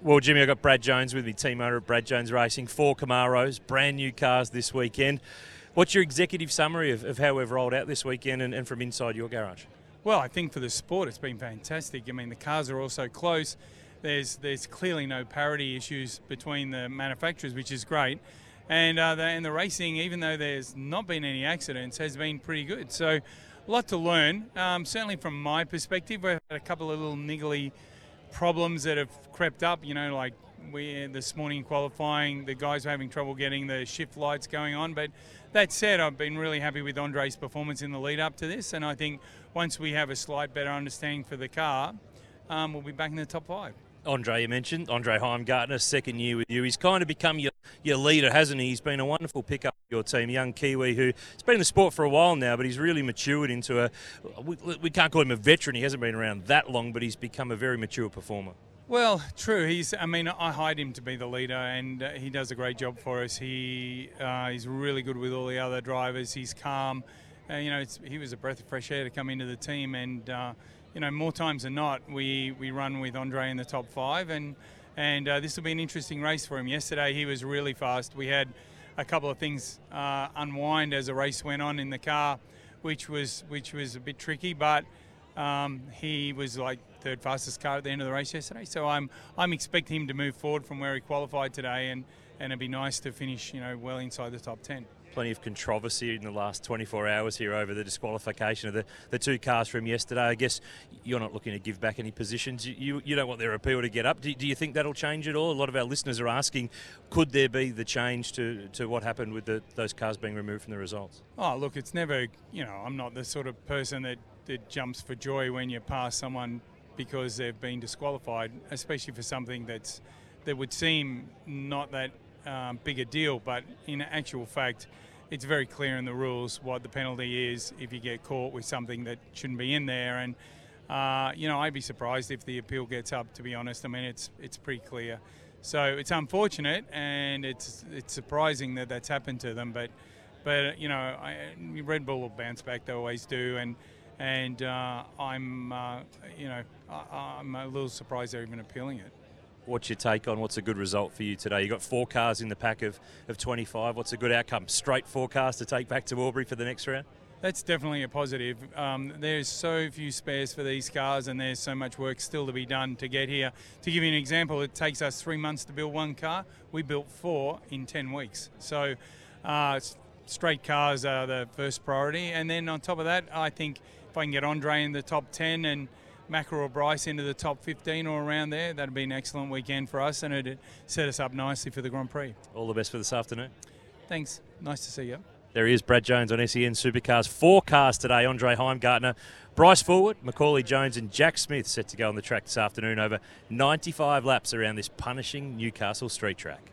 Well, Jimmy, I've got Brad Jones with me, team owner at Brad Jones Racing. Four Camaros, brand new cars this weekend. What's your executive summary of, of how we've rolled out this weekend and, and from inside your garage? Well, I think for the sport, it's been fantastic. I mean, the cars are all so close. There's there's clearly no parity issues between the manufacturers, which is great. And uh, the, and the racing, even though there's not been any accidents, has been pretty good. So, a lot to learn. Um, certainly from my perspective, we've had a couple of little niggly problems that have crept up. You know, like we this morning qualifying, the guys were having trouble getting the shift lights going on. But that said, I've been really happy with Andre's performance in the lead up to this, and I think once we have a slight better understanding for the car, um, we'll be back in the top five. Andre, you mentioned Andre Heimgartner, second year with you. He's kind of become your, your leader, hasn't he? He's been a wonderful pickup for your team, young Kiwi who's been in the sport for a while now, but he's really matured into a. We, we can't call him a veteran. He hasn't been around that long, but he's become a very mature performer. Well, true. He's. I mean, I hired him to be the leader, and uh, he does a great job for us. He uh, he's really good with all the other drivers. He's calm. Uh, you know, he was a breath of fresh air to come into the team, and uh, you know, more times than not, we, we run with Andre in the top five, and and uh, this will be an interesting race for him. Yesterday, he was really fast. We had a couple of things uh, unwind as the race went on in the car, which was which was a bit tricky, but. Um, he was like third fastest car at the end of the race yesterday, so I'm I'm expecting him to move forward from where he qualified today, and, and it'd be nice to finish you know well inside the top ten plenty of controversy in the last 24 hours here over the disqualification of the, the two cars from yesterday. I guess you're not looking to give back any positions. You, you, you don't want their appeal to get up. Do, do, you think that'll change at all? A lot of our listeners are asking, could there be the change to, to what happened with the, those cars being removed from the results? Oh, look, it's never, you know, I'm not the sort of person that, that jumps for joy when you pass someone because they've been disqualified, especially for something that's that would seem not that um, deal, but in actual fact, it's very clear in the rules what the penalty is if you get caught with something that shouldn't be in there. And uh, you know, I'd be surprised if the appeal gets up. To be honest, I mean, it's it's pretty clear. So it's unfortunate and it's it's surprising that that's happened to them. But but you know, I, Red Bull will bounce back. They always do. And and uh, I'm uh, you know I, I'm a little surprised they're even appealing it. What's your take on what's a good result for you today? You've got four cars in the pack of, of 25. What's a good outcome? Straight four cars to take back to Albury for the next round? That's definitely a positive. Um, there's so few spares for these cars, and there's so much work still to be done to get here. To give you an example, it takes us three months to build one car. We built four in 10 weeks. So, uh, straight cars are the first priority. And then on top of that, I think if I can get Andre in the top 10 and Macca or Bryce into the top 15 or around there, that'd be an excellent weekend for us and it'd set us up nicely for the Grand Prix. All the best for this afternoon. Thanks. Nice to see you. There is Brad Jones on SEN Supercars. Forecast today. Andre Heimgartner, Bryce Fullwood, Macauley Jones, and Jack Smith set to go on the track this afternoon over 95 laps around this punishing Newcastle street track.